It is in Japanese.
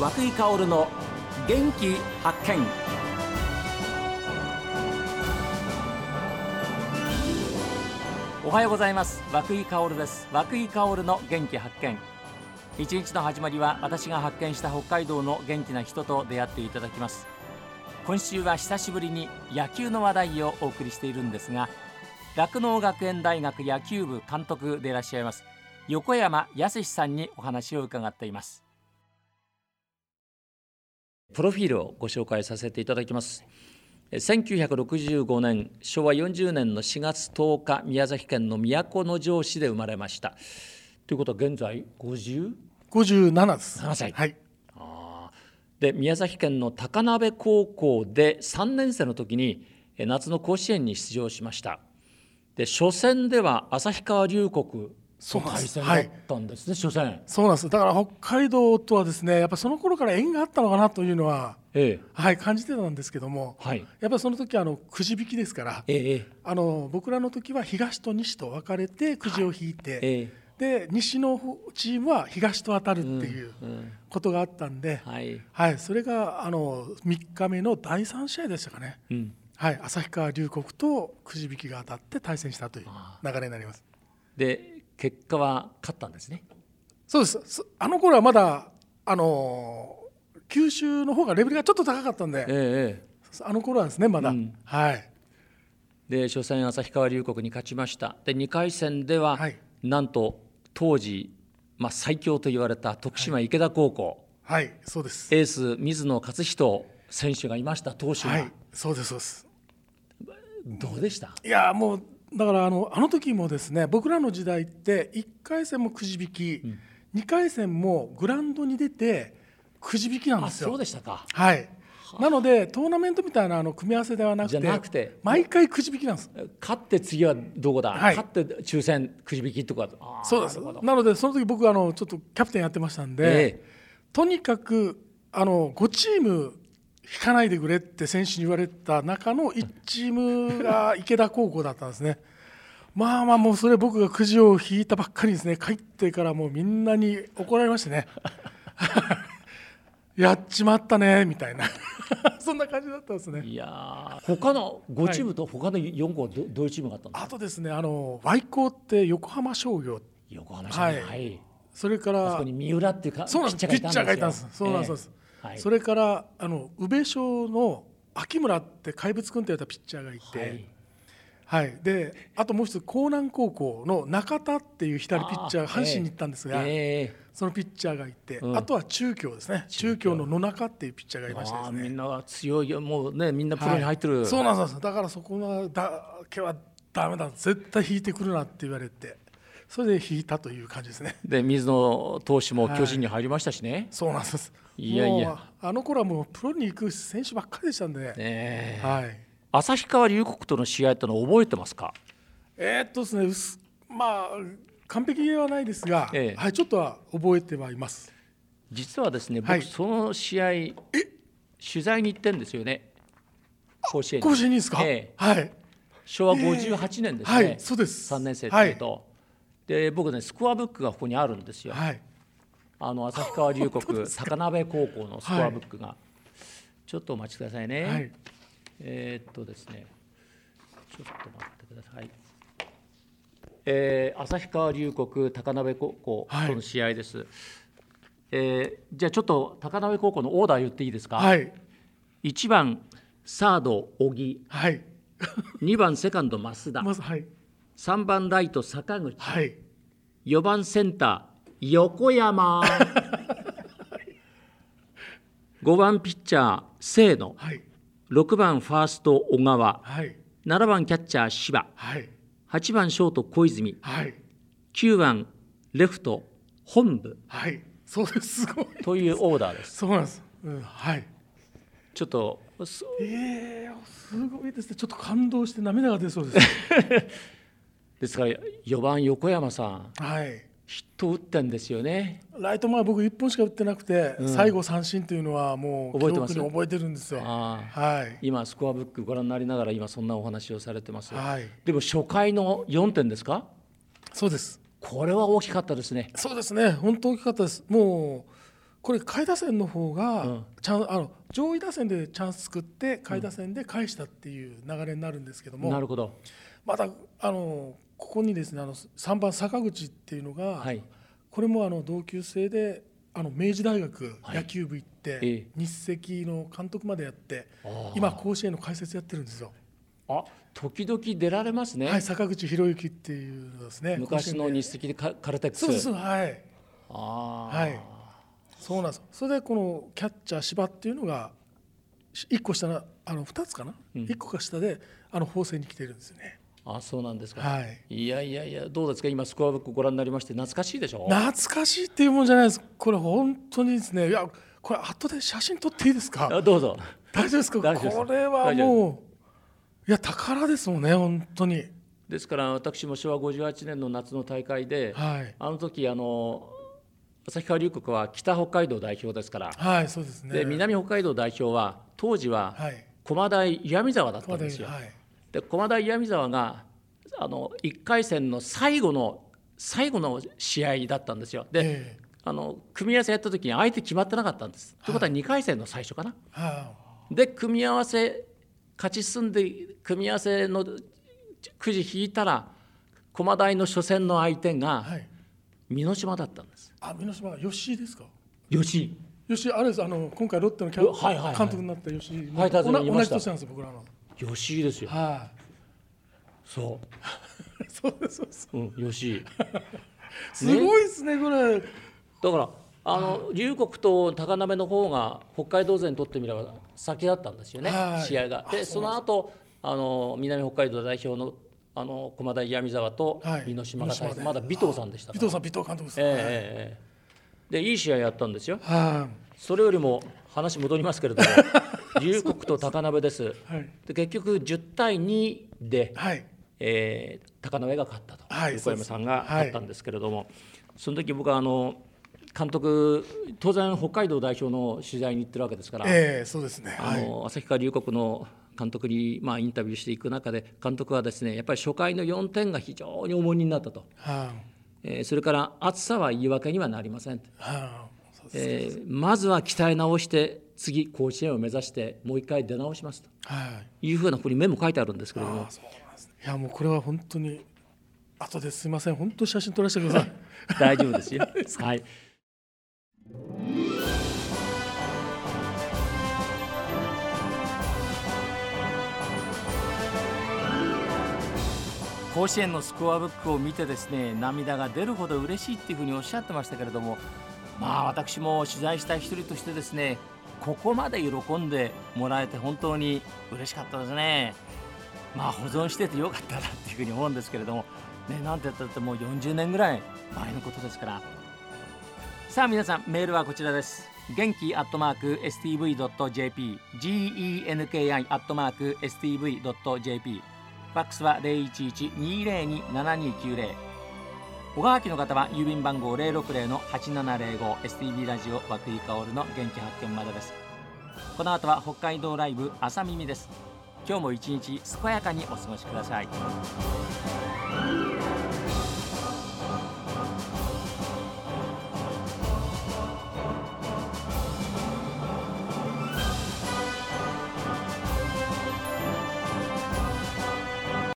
和久井薫の元気発見。おはようございます。和久井薫です。和久井薫の元気発見。一日の始まりは私が発見した北海道の元気な人と出会っていただきます。今週は久しぶりに野球の話題をお送りしているんですが酪農学園大学野球部監督でいらっしゃいます横山康さんにお話を伺っています。プロフィールをご紹介させていただきます。1965年昭和40年の4月10日宮崎県の都城市で生まれました。ということは現在 50? 57です。7歳。はい。で宮崎県の高鍋高校で3年生の時に夏の甲子園に出場しました。で初戦では旭川龍谷と対戦だったんですね、初戦。そうなんです。だから北海道とはですねやっぱその頃から縁があったのかなというのは、ええ。はい、感じてたんですけども、はい。やっぱりその時あのくじ引きですからええあの僕らの時は東と西と分かれてくじを引いて、えで西の方チームは東と当たるっていうことがあったんで、はい、はい、それがあの3日目の第3試合でしたかね、うん、はい、旭川龍谷とくじ引きが当たって対戦したという流れになります。で結果は勝ったんですね。そうです。そあの頃はまだあのー九州の方がレベルがちょっと高かったんで、ええあの頃はですねまだ、うん。はい。で初戦旭川龍谷に勝ちました。で2回戦では、はい。なんと当時、まあ、最強と言われた徳島池田高校、はい。そうです。エース水野勝人選手がいました投手が、はい。そうですそうです。どうでした？いやもうだからあのあの時もですね僕らの時代って1回戦もくじ引き、2回戦もグラウンドに出てくじ引きなんあですよ。そうでしたか。はい。なのでトーナメントみたいなあの組み合わせではなくてじゃなくて毎回くじ引きなんです。勝って次はどこだ、はい。勝って抽選くじ引きとかそうです。なのでその時僕あのちょっとキャプテンやってましたんで、えとにかくあの5チーム引かないでくれって選手に言われた中の1チームが池田高校だったんですね。まあまあもうそれ僕がくじを引いたばっかりですね。帰ってからもうみんなに怒られましてね。やっちまったねみたいな。そんな感じだったんですね。いやー他の5チームと他の4校はどどういうチームがあったんですか？あとですねあの Y 校って横浜商業。横浜市はい、はい。はい、それかあそらこに三浦っていうかそうなんです。ピッチャーがいたんですそうなんです、ええはい。それからあの宇部省の秋村って怪物君って言われたピッチャーがいて、はい。であともう一つ江南高校の中田っていう左ピッチャーが阪神に行ったんですが、ええそのピッチャーがいて、うん。あとは中京ですね。中京。の野中っていうピッチャーがいましてあですね。ーみんなは強いよ。もうねみんなプロに入ってる、はいそうなんです。だからそこがだけはダメだ。絶対引いてくるなって言われてそれで引いたという感じですね。で水野投手も巨人に入りましたしね、そうなんです。いやいや。あの頃はもうプロに行く選手ばっかりでしたんで、ねえ。はい。旭川龍谷との試合ってのは覚えてますか？えーっとですねまあ完璧ではないですが、ええ。はい、ちょっとは覚えてはいます。実はですね僕、はい。その試合取材に行ってんですよね。甲子園に。甲子園にですか、ええ。はい、昭和58年ですね、はいそうです。3年生っていうと、で僕ねスコアブックがここにあるんですよ、はい、あの旭川龍谷高鍋高校のスコアブックが、ちょっとお待ちくださいね、はい、えーっとですね。ちょっと待ってください。えー旭川龍谷高鍋高校との試合です、えーじゃあちょっと高鍋高校のオーダー言っていいですか、はい、1番サード小木。はい、2番セカンド増田はい、3番ライト坂口。はい、4番センター横山。5番ピッチャー清野。はい、6番ファースト小川。はい、7番キャッチャー柴はい、8番ショート小泉。はい、9番レフト本部。はい、そうです、すごい。というオーダーです。そうなんです。うん、はい。ちょっとそええすごいですね。ちょっと感動して涙が出そうです。ですから4番横山さんはい。ヒット打ってんですよねライト前僕一本しか打ってなくて、最後三振というのはもう覚えてます？覚えてるんですよ。はい。今スコアブックご覧になりながら今そんなお話をされてます、はい。でも初回の4点ですか？そうです。これは大きかったですねそうですね。本当大きかったです。もうこれ下位打線の方が、うんあの上位打線でチャンス作って下位打線で返したっていう流れになるんですけども、なるほどまたあのここにですねあの3番坂口っていうのが、はい。これもあの同級生であの明治大学はい。野球部行って、ええ。日赤の監督までやって今甲子園の解説やってるんですよ。あ時々出られますね、はい坂口博之っていうのですね。昔の日赤で。カカルテックス。そうですはい。あーはい。そうなんですそれでこのキャッチャー芝っていうのが1個下なあの2つかな、うん。1個か下であの法政に来てるんですよねあそうなんですか、はい。いやいやいやどうですか？今スコアブックご覧になりまして懐かしいでしょ？懐かしいっていうもんじゃないです。これ本当にですね。いやこれ後で写真撮っていいですか？あどうぞ。大丈夫ですか？これはもういや宝ですもんね本当に。ですから私も昭和58年の夏の大会で、はい。あの時あの旭川龍谷は北北海道代表ですから、はいそうですね。で南北海道代表は当時ははい。駒大岩見沢だったんですよ。はいで駒大岩見沢があの1回戦の最後の最後の試合だったんですよ。で、ええ。あの組み合わせやった時に相手決まってなかったんです。ということは2回戦の最初かな。はで組み合わせ勝ち進んで組み合わせのくじ引いたら駒大の初戦の相手いがはい。美濃島だったんです。あ美濃島吉井ですか？吉井吉井あれです。あの今回ロッテのキャン、はいはいはい。監督になった吉井、ファイターズに同じい同じ年なんですよ僕らの吉井ですよ。はそい そうですそうです。う、うん、吉井。すごいですねこれ。だからあの龍谷と高鍋の方が北海道勢にとってみれば先だったんですよね、はい。試合が。でその後あの南北海道代表のあの駒大岩見沢とはい。美濃島が対戦、まだ尾藤さんでしたから。伊藤さん尾藤監督ですええええええ。でいい試合やったんですよ。はそれよりも話戻りますけれども 龍谷と高鍋です。いはい。で結局10対2で、はい。えー高鍋が勝ったと、はい横山さんが勝ったんですけれども、その時僕はあの監督当然北海道代表の取材に行ってるわけですから、ええそうですね。あはい。の旭川龍谷の監督に、まあ、インタビューしていく中で監督はですねやっぱり初回の4点が非常に重荷になったと、はえーそれから暑さは言い訳にはなりませんはいそうですえーまずは鍛え直して次甲子園を目指してもう一回出直しますと。はい。いうふうなここにメモ書いてあるんですけれども。ね。いやもうこれは本当に後ですいません。本当写真撮らせてください。大丈夫ですよ。はい。甲子園のスコアブックを見てですね涙が出るほど嬉しいっていうふうにおっしゃってましたけれどもまあ私も取材した一人としてですねここまで喜んでもらえて本当に嬉しかったですね。まあ保存しててよかったなっていうふうに思うんですけれどもねなんて言ったってもう40年ぐらい前のことですから。さあ皆さんメールはこちらです。元気アットマーク STV.jp genki アットマーク STV.jp ファックスは011-202-7290小川家の方は郵便番号060-8705 STB ラジオ和久井薫の元気発見までです。この後は北海道ライブ朝耳です。今日も一日健やかにお過ごしください。